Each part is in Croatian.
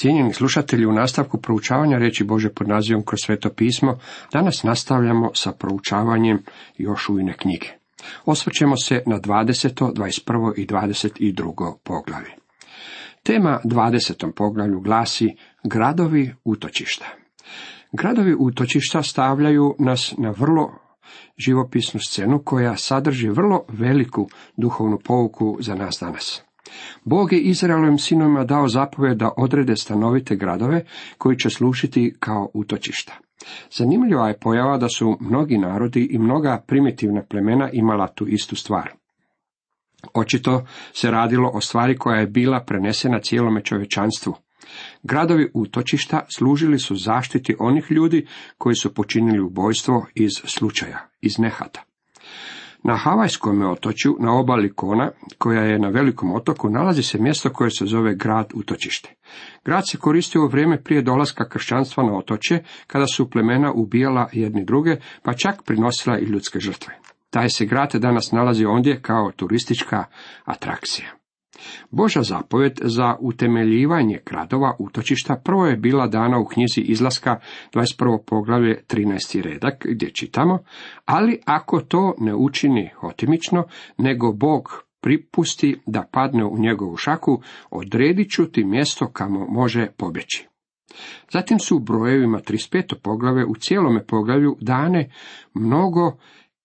Cijenjeni slušatelji, u nastavku proučavanja reći Bože pod nazivom kroz sveto pismo, danas nastavljamo sa proučavanjem još ujne knjige. Osvrćemo se na 20., 21. i 22. poglavlje. Tema 20. poglavlju glasi Gradovi utočišta. Gradovi utočišta stavljaju nas na vrlo živopisnu scenu koja sadrži vrlo veliku duhovnu pouku za nas danas. Bog je Izraelovim sinovima dao zapovjed da odrede stanovite gradove koji će slušiti kao utočišta. Zanimljiva je pojava da su mnogi narodi i mnoga primitivna plemena imala tu istu stvar. Očito se radilo o stvari koja je bila prenesena cijelome čovječanstvu. Gradovi utočišta služili su zaštiti onih ljudi koji su počinili ubojstvo iz slučaja, iz nehata. Na Havajskom otočju, na obali Kona, koja je na velikom otoku, nalazi se mjesto koje se zove grad utočište. Grad se koristio u vrijeme prije dolaska kršćanstva na otočje, kada su plemena ubijala jedni druge, pa čak prinosila i ljudske žrtve. Taj se grad danas nalazi ondje kao turistička atrakcija. Boža zapovjed za utemeljivanje gradova utočišta prvo je bila dana u knjizi izlaska 21. poglavlje 13. redak gdje čitamo, ali ako to ne učini otimično, nego Bog pripusti da padne u njegovu šaku, odredit ću ti mjesto kamo može pobjeći. Zatim su u brojevima 35. poglave u cijelome poglavlju dane mnogo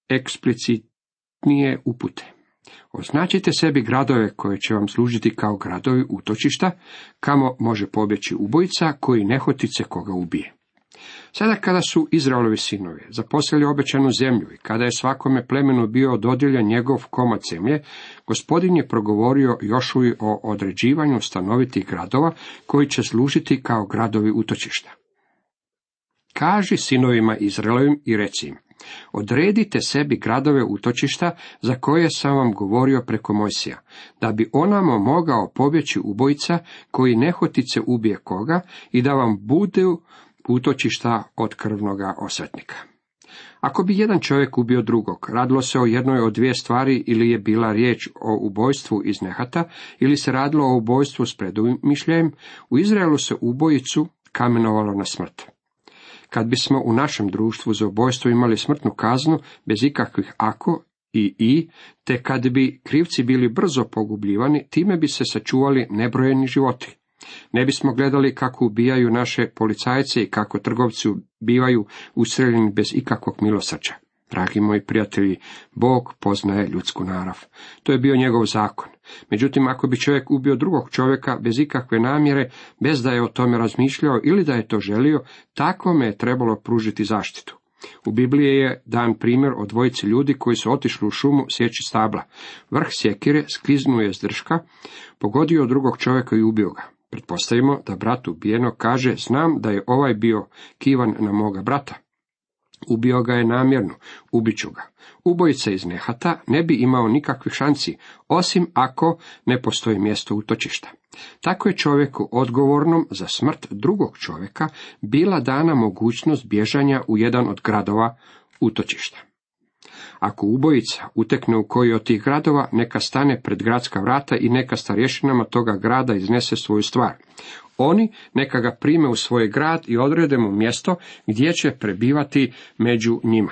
eksplicitnije upute. Označite sebi gradove koje će vam služiti kao gradovi utočišta, kamo može pobjeći ubojica koji nehotice koga ubije. Sada kada su Izraelovi sinovi zaposlili obećanu zemlju i kada je svakome plemenu bio dodijeljen njegov komad zemlje, gospodin je progovorio Jošuji o određivanju stanovitih gradova koji će služiti kao gradovi utočišta. Kaži sinovima Izraelovim i reci im, Odredite sebi gradove utočišta za koje sam vam govorio preko Mojsija, da bi onamo mogao pobjeći ubojica koji nehotice ubije koga i da vam budu utočišta od krvnoga osvetnika. Ako bi jedan čovjek ubio drugog, radilo se o jednoj od dvije stvari ili je bila riječ o ubojstvu iz nehata ili se radilo o ubojstvu s predumišljajem, u Izraelu se ubojicu kamenovalo na smrt. Kad bismo u našem društvu za ubojstvo imali smrtnu kaznu bez ikakvih ako i i, te kad bi krivci bili brzo pogubljivani, time bi se sačuvali nebrojeni životi. Ne bismo gledali kako ubijaju naše policajce i kako trgovci bivaju ustreljeni bez ikakvog milosrđa. Dragi moji prijatelji, Bog poznaje ljudsku narav. To je bio njegov zakon. Međutim, ako bi čovjek ubio drugog čovjeka bez ikakve namjere, bez da je o tome razmišljao ili da je to želio, takvome je trebalo pružiti zaštitu. U Bibliji je dan primjer o dvojici ljudi koji su otišli u šumu sjeći stabla. Vrh sjekire skliznuo je s drška, pogodio drugog čovjeka i ubio ga. Pretpostavimo da brat ubijeno kaže, znam da je ovaj bio kivan na moga brata. Ubio ga je namjerno, ubit ću ga. Ubojica iz nehata ne bi imao nikakvih šanci, osim ako ne postoji mjesto utočišta. Tako je čovjeku odgovornom za smrt drugog čovjeka bila dana mogućnost bježanja u jedan od gradova utočišta. Ako ubojica utekne u koji od tih gradova, neka stane pred gradska vrata i neka starješinama toga grada iznese svoju stvar. Oni neka ga prime u svoj grad i odrede mu mjesto gdje će prebivati među njima.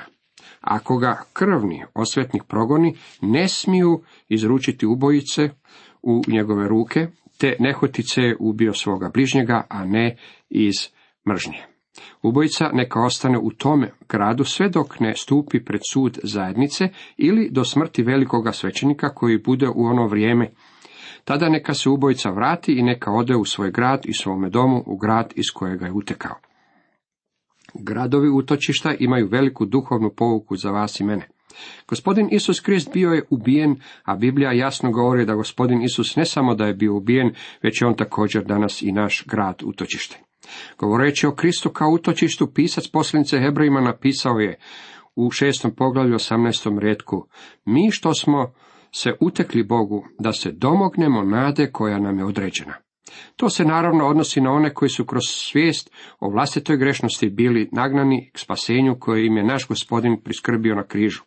Ako ga krvni osvetnik progoni, ne smiju izručiti ubojice u njegove ruke, te nehotice je ubio svoga bližnjega, a ne iz mržnje. Ubojica neka ostane u tome gradu sve dok ne stupi pred sud zajednice ili do smrti velikoga svećenika koji bude u ono vrijeme tada neka se ubojica vrati i neka ode u svoj grad i svome domu u grad iz kojega je utekao. Gradovi utočišta imaju veliku duhovnu pouku za vas i mene. Gospodin Isus Krist bio je ubijen, a Biblija jasno govori da gospodin Isus ne samo da je bio ubijen, već je on također danas i naš grad utočište. Govoreći o Kristu kao utočištu, pisac posljednice Hebrejima napisao je u šestom poglavlju 18. redku, mi što smo se utekli Bogu da se domognemo nade koja nam je određena. To se naravno odnosi na one koji su kroz svijest o vlastitoj grešnosti bili nagnani k spasenju koje im je naš gospodin priskrbio na križu.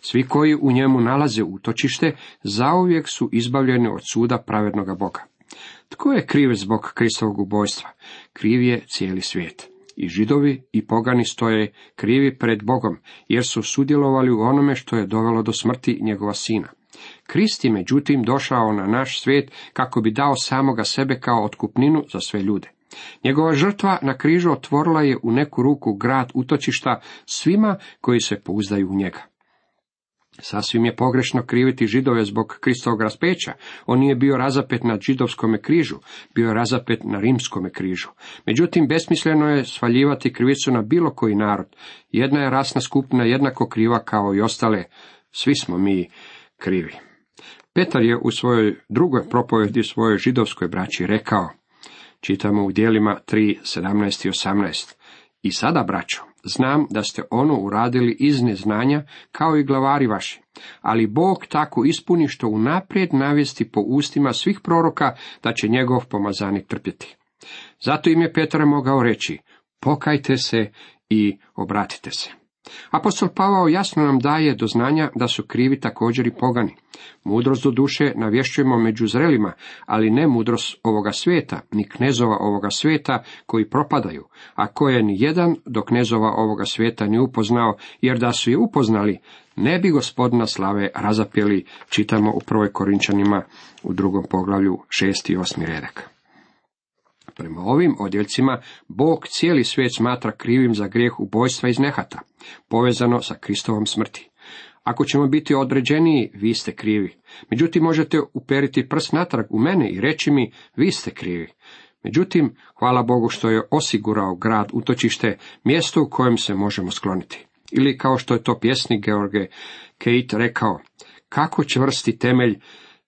Svi koji u njemu nalaze utočište, zauvijek su izbavljeni od suda pravednoga Boga. Tko je kriv zbog Kristovog ubojstva? Kriv je cijeli svijet. I židovi i pogani stoje krivi pred Bogom, jer su sudjelovali u onome što je dovelo do smrti njegova sina. Krist je međutim došao na naš svijet kako bi dao samoga sebe kao otkupninu za sve ljude. Njegova žrtva na križu otvorila je u neku ruku grad utočišta svima koji se pouzdaju u njega. Sasvim je pogrešno kriviti židove zbog Kristovog raspeća. On nije bio razapet na židovskome križu, bio je razapet na rimskome križu. Međutim, besmisleno je svaljivati krivicu na bilo koji narod. Jedna je rasna skupina jednako kriva kao i ostale. Svi smo mi krivi. Petar je u svojoj drugoj propovedi svojoj židovskoj braći rekao, čitamo u dijelima 3, 17 i 18. I sada, braćo, znam da ste ono uradili iz neznanja, kao i glavari vaši, ali Bog tako ispuni što unaprijed navesti po ustima svih proroka da će njegov pomazanik trpjeti. Zato im je Petar mogao reći, pokajte se i obratite se. Apostol Pavao jasno nam daje do znanja da su krivi također i pogani. Mudrost do duše navješćujemo među zrelima, ali ne mudrost ovoga svijeta, ni knezova ovoga svijeta koji propadaju, a koje ni jedan do knezova ovoga svijeta ni upoznao, jer da su je upoznali, ne bi gospodina slave razapjeli, čitamo u prvoj Korinčanima u drugom poglavlju šesti i osmi redak. Prema ovim odjeljcima, Bog cijeli svijet smatra krivim za grijeh ubojstva iz nehata, povezano sa Kristovom smrti. Ako ćemo biti određeniji, vi ste krivi. Međutim, možete uperiti prst natrag u mene i reći mi, vi ste krivi. Međutim, hvala Bogu što je osigurao grad utočište, mjesto u kojem se možemo skloniti. Ili kao što je to pjesnik George Kate rekao, kako čvrsti temelj,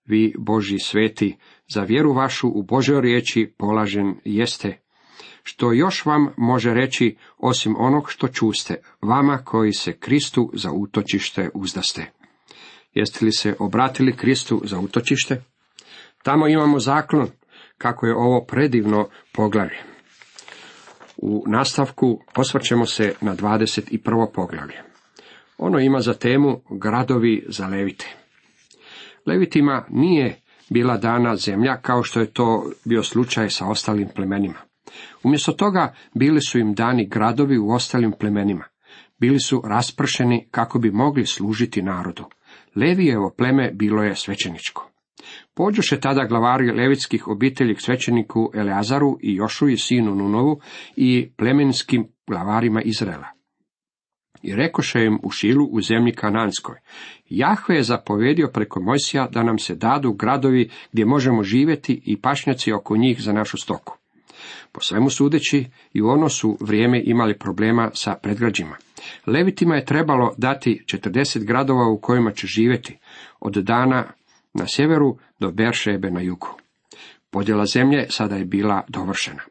vi Boži sveti, za vjeru vašu u Božoj riječi polažen jeste. Što još vam može reći, osim onog što čuste, vama koji se Kristu za utočište uzdaste. Jeste li se obratili Kristu za utočište? Tamo imamo zaklon, kako je ovo predivno poglavlje. U nastavku posvrćemo se na 21. poglavlje. Ono ima za temu gradovi za levite. Levitima nije bila dana zemlja kao što je to bio slučaj sa ostalim plemenima. Umjesto toga bili su im dani gradovi u ostalim plemenima. Bili su raspršeni kako bi mogli služiti narodu. Levijevo pleme bilo je svećeničko. Pođoše tada glavari levitskih obitelji k svećeniku Eleazaru i Jošuji sinu Nunovu i plemenskim glavarima Izraela. I rekoše im u Šilu u zemlji Kananskoj. Jahve je zapovedio preko Mojsija da nam se dadu gradovi gdje možemo živjeti i pašnjaci oko njih za našu stoku. Po svemu sudeći i u ono su vrijeme imali problema sa predgrađima. Levitima je trebalo dati 40 gradova u kojima će živjeti, od dana na sjeveru do Beršebe na jugu. Podjela zemlje sada je bila dovršena.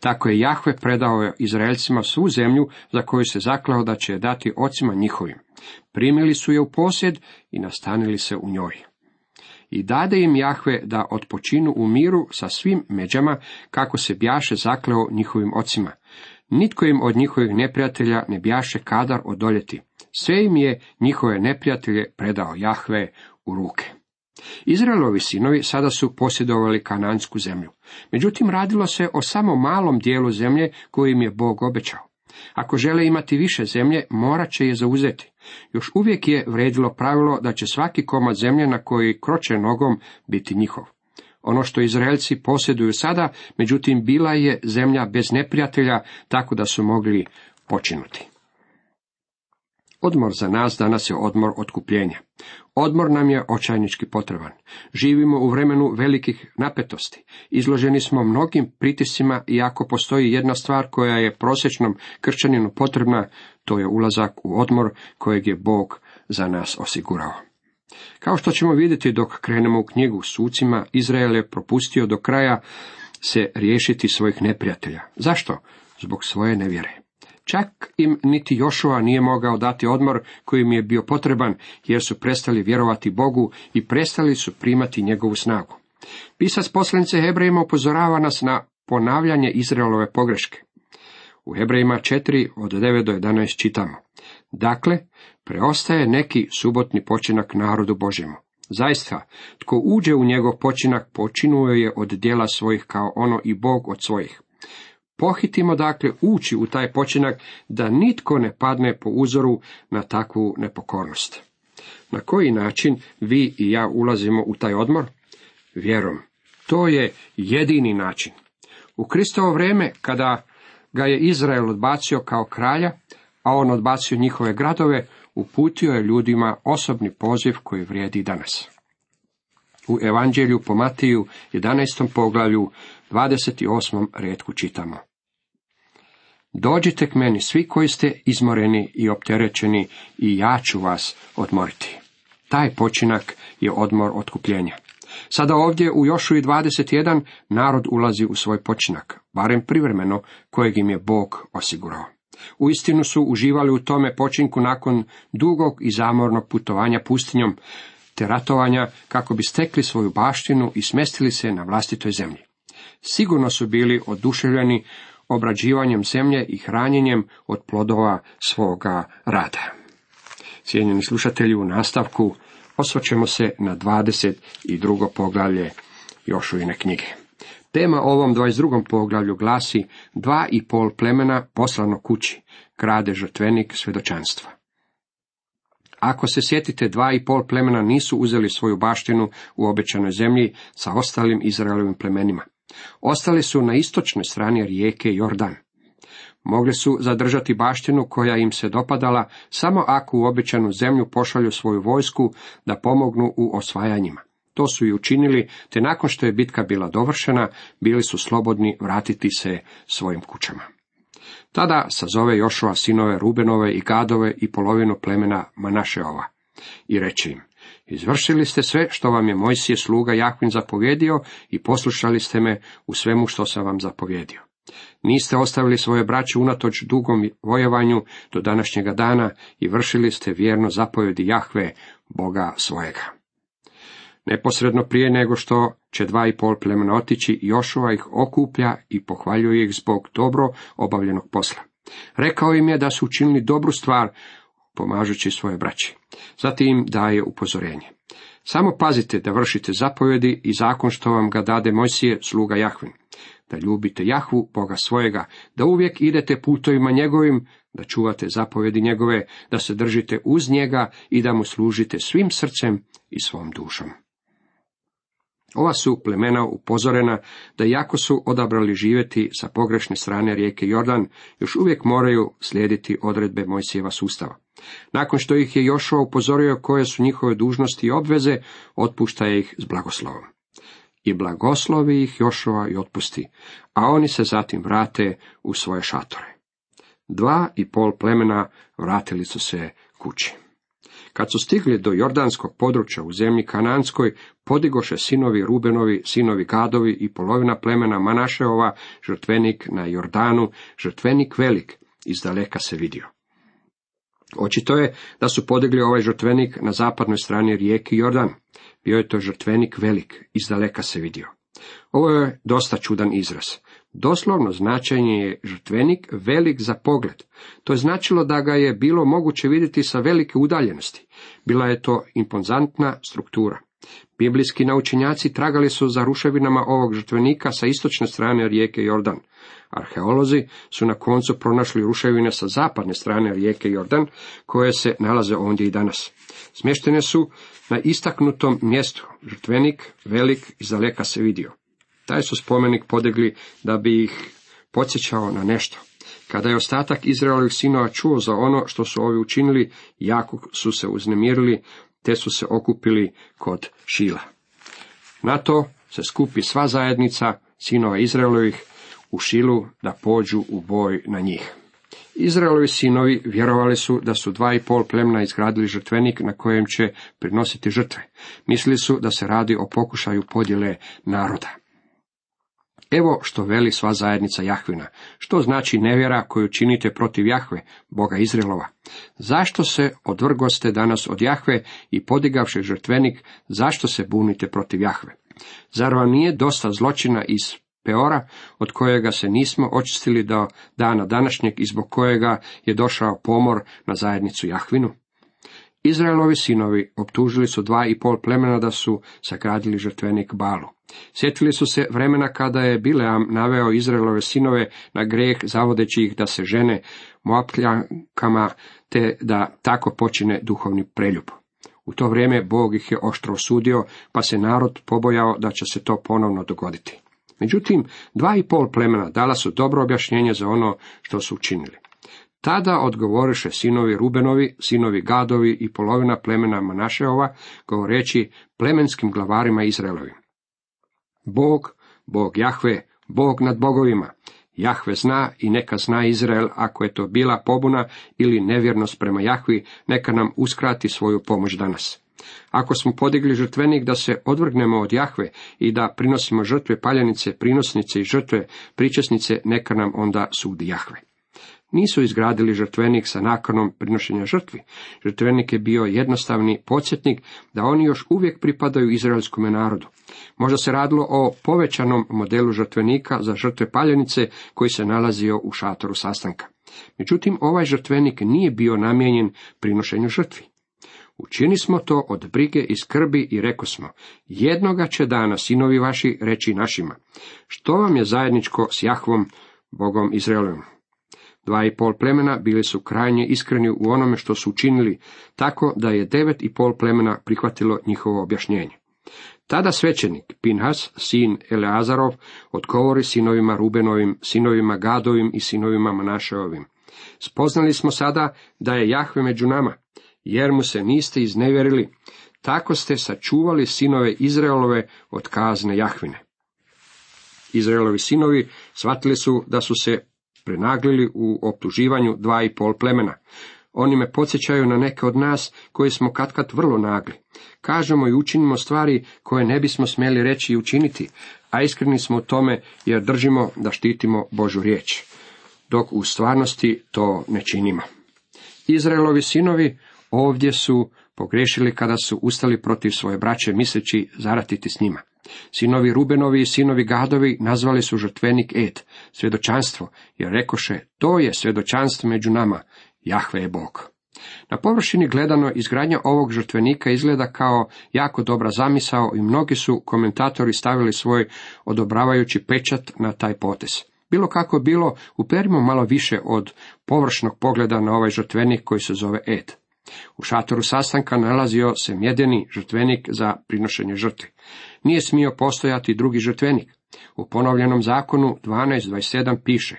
Tako je Jahve predao Izraelcima svu zemlju za koju se zaklao da će je dati ocima njihovim. Primili su je u posjed i nastanili se u njoj. I dade im Jahve da odpočinu u miru sa svim međama, kako se bjaše zakleo njihovim ocima. Nitko im od njihovih neprijatelja ne bjaše kadar odoljeti. Sve im je njihove neprijatelje predao Jahve u ruke. Izraelovi sinovi sada su posjedovali kanansku zemlju. Međutim, radilo se o samo malom dijelu zemlje koju im je Bog obećao. Ako žele imati više zemlje, morat će je zauzeti. Još uvijek je vredilo pravilo da će svaki komad zemlje na koji kroče nogom biti njihov. Ono što Izraelci posjeduju sada, međutim, bila je zemlja bez neprijatelja, tako da su mogli počinuti. Odmor za nas danas je odmor otkupljenja. Odmor nam je očajnički potreban. Živimo u vremenu velikih napetosti. Izloženi smo mnogim pritiscima i ako postoji jedna stvar koja je prosječnom kršćaninu potrebna, to je ulazak u odmor kojeg je Bog za nas osigurao. Kao što ćemo vidjeti dok krenemo u knjigu sucima, Izrael je propustio do kraja se riješiti svojih neprijatelja. Zašto? Zbog svoje nevjere. Čak im niti Jošua nije mogao dati odmor koji im je bio potreban, jer su prestali vjerovati Bogu i prestali su primati njegovu snagu. Pisac poslanice Hebrejima upozorava nas na ponavljanje Izraelove pogreške. U Hebrejima 4 od 9 do 11 čitamo. Dakle, preostaje neki subotni počinak narodu Božjemu. Zaista, tko uđe u njegov počinak, počinuje je od dijela svojih kao ono i Bog od svojih. Pohitimo dakle ući u taj počinak da nitko ne padne po uzoru na takvu nepokornost. Na koji način vi i ja ulazimo u taj odmor? Vjerom. To je jedini način. U Kristovo vrijeme, kada ga je Izrael odbacio kao kralja, a on odbacio njihove gradove, uputio je ljudima osobni poziv koji vrijedi danas. U Evanđelju po Matiju 11. poglavlju 28. redku čitamo. Dođite k meni svi koji ste izmoreni i opterećeni i ja ću vas odmoriti. Taj počinak je odmor otkupljenja. Sada ovdje u Jošuji 21 narod ulazi u svoj počinak, barem privremeno, kojeg im je Bog osigurao. Uistinu su uživali u tome počinku nakon dugog i zamornog putovanja pustinjom, te ratovanja kako bi stekli svoju baštinu i smestili se na vlastitoj zemlji. Sigurno su bili oduševljeni obrađivanjem zemlje i hranjenjem od plodova svoga rada. Cijenjeni slušatelji, u nastavku osvrćemo se na 22. poglavlje Jošujine knjige. Tema ovom 22. poglavlju glasi dva i pol plemena poslano kući, krade žrtvenik svjedočanstva. Ako se sjetite, dva i pol plemena nisu uzeli svoju baštinu u obećanoj zemlji sa ostalim Izraelovim plemenima. Ostali su na istočnoj strani rijeke Jordan. Mogli su zadržati baštinu koja im se dopadala samo ako u obećanu zemlju pošalju svoju vojsku da pomognu u osvajanjima. To su i učinili, te nakon što je bitka bila dovršena, bili su slobodni vratiti se svojim kućama. Tada sazove Jošova sinove Rubenove i Gadove i polovinu plemena Manašeova i reče im, izvršili ste sve što vam je Mojsije sluga Jahvin zapovjedio i poslušali ste me u svemu što sam vam zapovjedio. Niste ostavili svoje braće unatoč dugom vojovanju do današnjega dana i vršili ste vjerno zapovjedi Jahve, Boga svojega. Neposredno prije nego što će dva i pol plemena otići, Jošova ih okuplja i pohvaljuje ih zbog dobro obavljenog posla. Rekao im je da su učinili dobru stvar pomažući svoje braće. Zatim im daje upozorenje. Samo pazite da vršite zapovjedi i zakon što vam ga dade Mojsije, sluga Jahvin. Da ljubite Jahvu, Boga svojega, da uvijek idete putovima njegovim, da čuvate zapovjedi njegove, da se držite uz njega i da mu služite svim srcem i svom dušom. Ova su plemena upozorena da jako su odabrali živjeti sa pogrešne strane rijeke Jordan, još uvijek moraju slijediti odredbe Mojsijeva sustava. Nakon što ih je Jošua upozorio koje su njihove dužnosti i obveze, otpušta ih s blagoslovom. I blagoslovi ih Jošova i otpusti, a oni se zatim vrate u svoje šatore. Dva i pol plemena vratili su se kući. Kad su stigli do jordanskog područja u zemlji Kananskoj, podigoše sinovi Rubenovi, sinovi Gadovi i polovina plemena Manašeova, žrtvenik na Jordanu, žrtvenik velik, izdaleka se vidio. Očito je da su podigli ovaj žrtvenik na zapadnoj strani rijeke Jordan. Bio je to žrtvenik velik, izdaleka se vidio. Ovo je dosta čudan izraz. Doslovno značenje je žrtvenik velik za pogled. To je značilo da ga je bilo moguće vidjeti sa velike udaljenosti. Bila je to impozantna struktura. Biblijski naučenjaci tragali su za ruševinama ovog žrtvenika sa istočne strane rijeke Jordan. Arheolozi su na koncu pronašli ruševine sa zapadne strane rijeke Jordan, koje se nalaze ondje i danas. Smještene su na istaknutom mjestu. Žrtvenik velik iz daleka se vidio. Taj su spomenik podigli da bi ih podsjećao na nešto. Kada je ostatak Izraelovih sinova čuo za ono što su ovi učinili, jako su se uznemirili, te su se okupili kod Šila. Na to se skupi sva zajednica sinova Izraelovih u Šilu da pođu u boj na njih. Izraelovi sinovi vjerovali su da su dva i pol plemna izgradili žrtvenik na kojem će prinositi žrtve. Mislili su da se radi o pokušaju podjele naroda. Evo što veli sva zajednica Jahvina. Što znači nevjera koju činite protiv Jahve, Boga Izraelova? Zašto se odvrgoste danas od Jahve i podigavši žrtvenik, zašto se bunite protiv Jahve? Zar vam nije dosta zločina iz Peora, od kojega se nismo očistili do dana današnjeg i zbog kojega je došao pomor na zajednicu Jahvinu? Izraelovi sinovi optužili su dva i pol plemena da su sagradili žrtvenik Balu. Sjetili su se vremena kada je Bileam naveo Izraelove sinove na greh zavodeći ih da se žene moapljankama te da tako počine duhovni preljub. U to vrijeme Bog ih je oštro osudio, pa se narod pobojao da će se to ponovno dogoditi. Međutim, dva i pol plemena dala su dobro objašnjenje za ono što su učinili. Tada odgovoriše sinovi Rubenovi, sinovi Gadovi i polovina plemena Manašeova, govoreći plemenskim glavarima Izraelovim. Bog, Bog Jahve, Bog nad bogovima. Jahve zna i neka zna Izrael, ako je to bila pobuna ili nevjernost prema Jahvi, neka nam uskrati svoju pomoć danas. Ako smo podigli žrtvenik da se odvrgnemo od Jahve i da prinosimo žrtve paljanice, prinosnice i žrtve pričesnice, neka nam onda sudi Jahve nisu izgradili žrtvenik sa nakanom prinošenja žrtvi. Žrtvenik je bio jednostavni podsjetnik da oni još uvijek pripadaju izraelskome narodu. Možda se radilo o povećanom modelu žrtvenika za žrtve paljenice koji se nalazio u šatoru sastanka. Međutim, ovaj žrtvenik nije bio namijenjen prinošenju žrtvi. Učini smo to od brige i skrbi i reko smo, jednoga će dana sinovi vaši reći našima, što vam je zajedničko s Jahvom, Bogom Izraelovim. Dva i pol plemena bili su krajnje iskreni u onome što su učinili, tako da je devet i pol plemena prihvatilo njihovo objašnjenje. Tada svećenik, Pinhas, sin Eleazarov, odgovori sinovima Rubenovim, sinovima Gadovim i sinovima Manašeovim. Spoznali smo sada da je Jahve među nama, jer mu se niste iznevjerili, tako ste sačuvali sinove Izraelove od kazne Jahvine. Izraelovi sinovi shvatili su da su se prenaglili u optuživanju dva i pol plemena. Oni me podsjećaju na neke od nas koji smo katkad vrlo nagli. Kažemo i učinimo stvari koje ne bismo smjeli reći i učiniti, a iskreni smo u tome jer držimo da štitimo Božu riječ, dok u stvarnosti to ne činimo. Izraelovi sinovi ovdje su pogrešili kada su ustali protiv svoje braće misleći zaratiti s njima. Sinovi Rubenovi i sinovi Gadovi nazvali su žrtvenik Ed, svjedočanstvo, jer rekoše, to je svjedočanstvo među nama, Jahve je Bog. Na površini gledano izgradnja ovog žrtvenika izgleda kao jako dobra zamisao i mnogi su komentatori stavili svoj odobravajući pečat na taj potez. Bilo kako bilo, uperimo malo više od površnog pogleda na ovaj žrtvenik koji se zove Ed. U šatoru sastanka nalazio se mjedeni žrtvenik za prinošenje žrtve. Nije smio postojati drugi žrtvenik. U ponovljenom zakonu 12.27 piše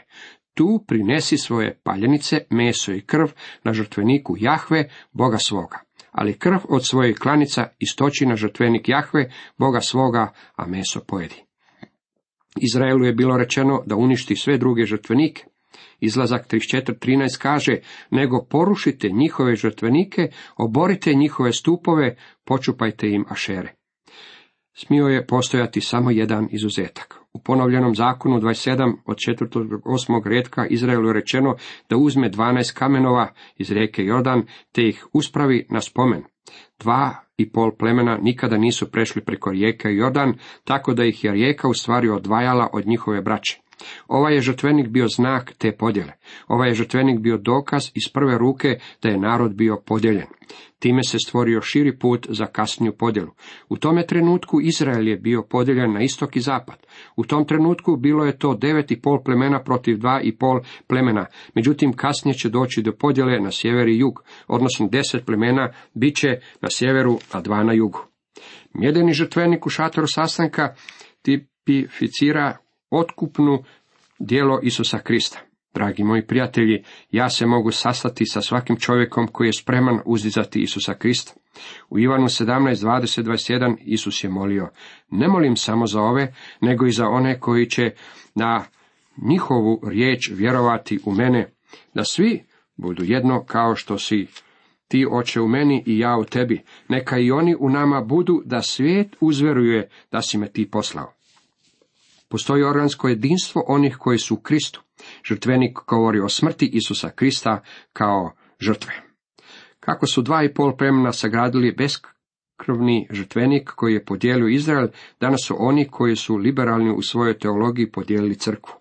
Tu prinesi svoje paljenice, meso i krv na žrtveniku Jahve, Boga svoga. Ali krv od svojih klanica istoči na žrtvenik Jahve, Boga svoga, a meso pojedi. Izraelu je bilo rečeno da uništi sve druge žrtvenike. Izlazak 34.13 kaže, nego porušite njihove žrtvenike, oborite njihove stupove, počupajte im ašere. Smio je postojati samo jedan izuzetak. U ponovljenom zakonu 27 od 4. 8. redka Izraelu je rečeno da uzme 12 kamenova iz rijeke Jordan te ih uspravi na spomen. Dva i pol plemena nikada nisu prešli preko rijeke Jordan, tako da ih je rijeka u stvari odvajala od njihove braće. Ovaj je žrtvenik bio znak te podjele. Ovaj je žrtvenik bio dokaz iz prve ruke da je narod bio podijeljen. Time se stvorio širi put za kasniju podjelu. U tome trenutku Izrael je bio podijeljen na istok i zapad. U tom trenutku bilo je to devet i pol plemena protiv dva i pol plemena. Međutim, kasnije će doći do podjele na sjever i jug, odnosno deset plemena bit će na sjeveru, a dva na jugu. Mjedeni žrtvenik u šatoru sastanka tipificira otkupnu dijelo Isusa Krista. Dragi moji prijatelji, ja se mogu sastati sa svakim čovjekom koji je spreman uzdizati Isusa Krista. U Ivanu 17, 20, 21 Isus je molio, ne molim samo za ove, nego i za one koji će na njihovu riječ vjerovati u mene, da svi budu jedno kao što si ti oče u meni i ja u tebi, neka i oni u nama budu da svijet uzveruje da si me ti poslao. Postoji organsko jedinstvo onih koji su u Kristu. Žrtvenik govori o smrti Isusa Krista kao žrtve. Kako su dva i pol plemena sagradili beskrvni žrtvenik koji je podijelio Izrael, danas su oni koji su liberalni u svojoj teologiji podijelili crkvu.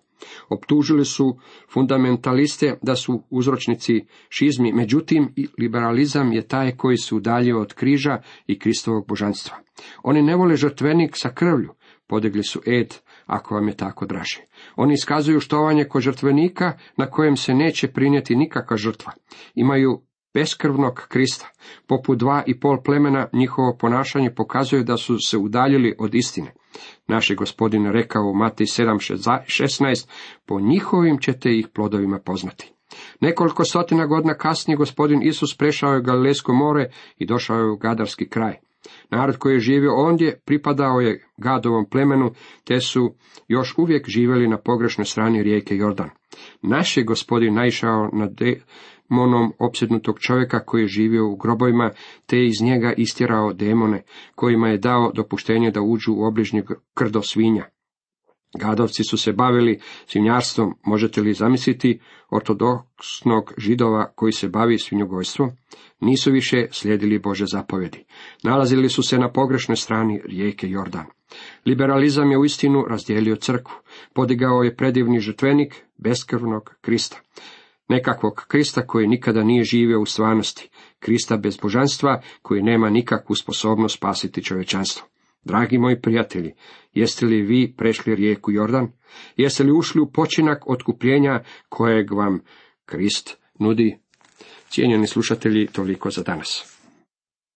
Optužili su fundamentaliste da su uzročnici šizmi, međutim liberalizam je taj koji se udaljio od križa i Kristovog božanstva. Oni ne vole žrtvenik sa krvlju, podigli su ed, ako vam je tako draže. Oni iskazuju štovanje kod žrtvenika na kojem se neće prinijeti nikakva žrtva. Imaju beskrvnog Krista. Poput dva i pol plemena njihovo ponašanje pokazuje da su se udaljili od istine. Naš je gospodin rekao u Matej 7.16, po njihovim ćete ih plodovima poznati. Nekoliko stotina godina kasnije gospodin Isus prešao je Galilejsko more i došao je u Gadarski kraj. Narod koji je živio ondje pripadao je Gadovom plemenu, te su još uvijek živjeli na pogrešnoj strani rijeke Jordan. Naš je gospodin naišao na demonom opsjednutog čovjeka koji je živio u grobovima, te iz njega istjerao demone, kojima je dao dopuštenje da uđu u obližnji krdo svinja. Gadovci su se bavili svinjarstvom, možete li zamisliti ortodoksnog židova koji se bavi svinjogojstvom? Nisu više slijedili Bože zapovjedi. Nalazili su se na pogrešnoj strani rijeke Jordan. Liberalizam je uistinu razdijelio crkvu. Podigao je predivni žrtvenik beskrvnog Krista. Nekakvog Krista koji nikada nije živio u stvarnosti. Krista bez božanstva koji nema nikakvu sposobnost spasiti čovječanstvo. Dragi moji prijatelji, jeste li vi prešli rijeku Jordan? Jeste li ušli u počinak otkupljenja kojeg vam Krist nudi? Cijenjeni slušatelji, toliko za danas.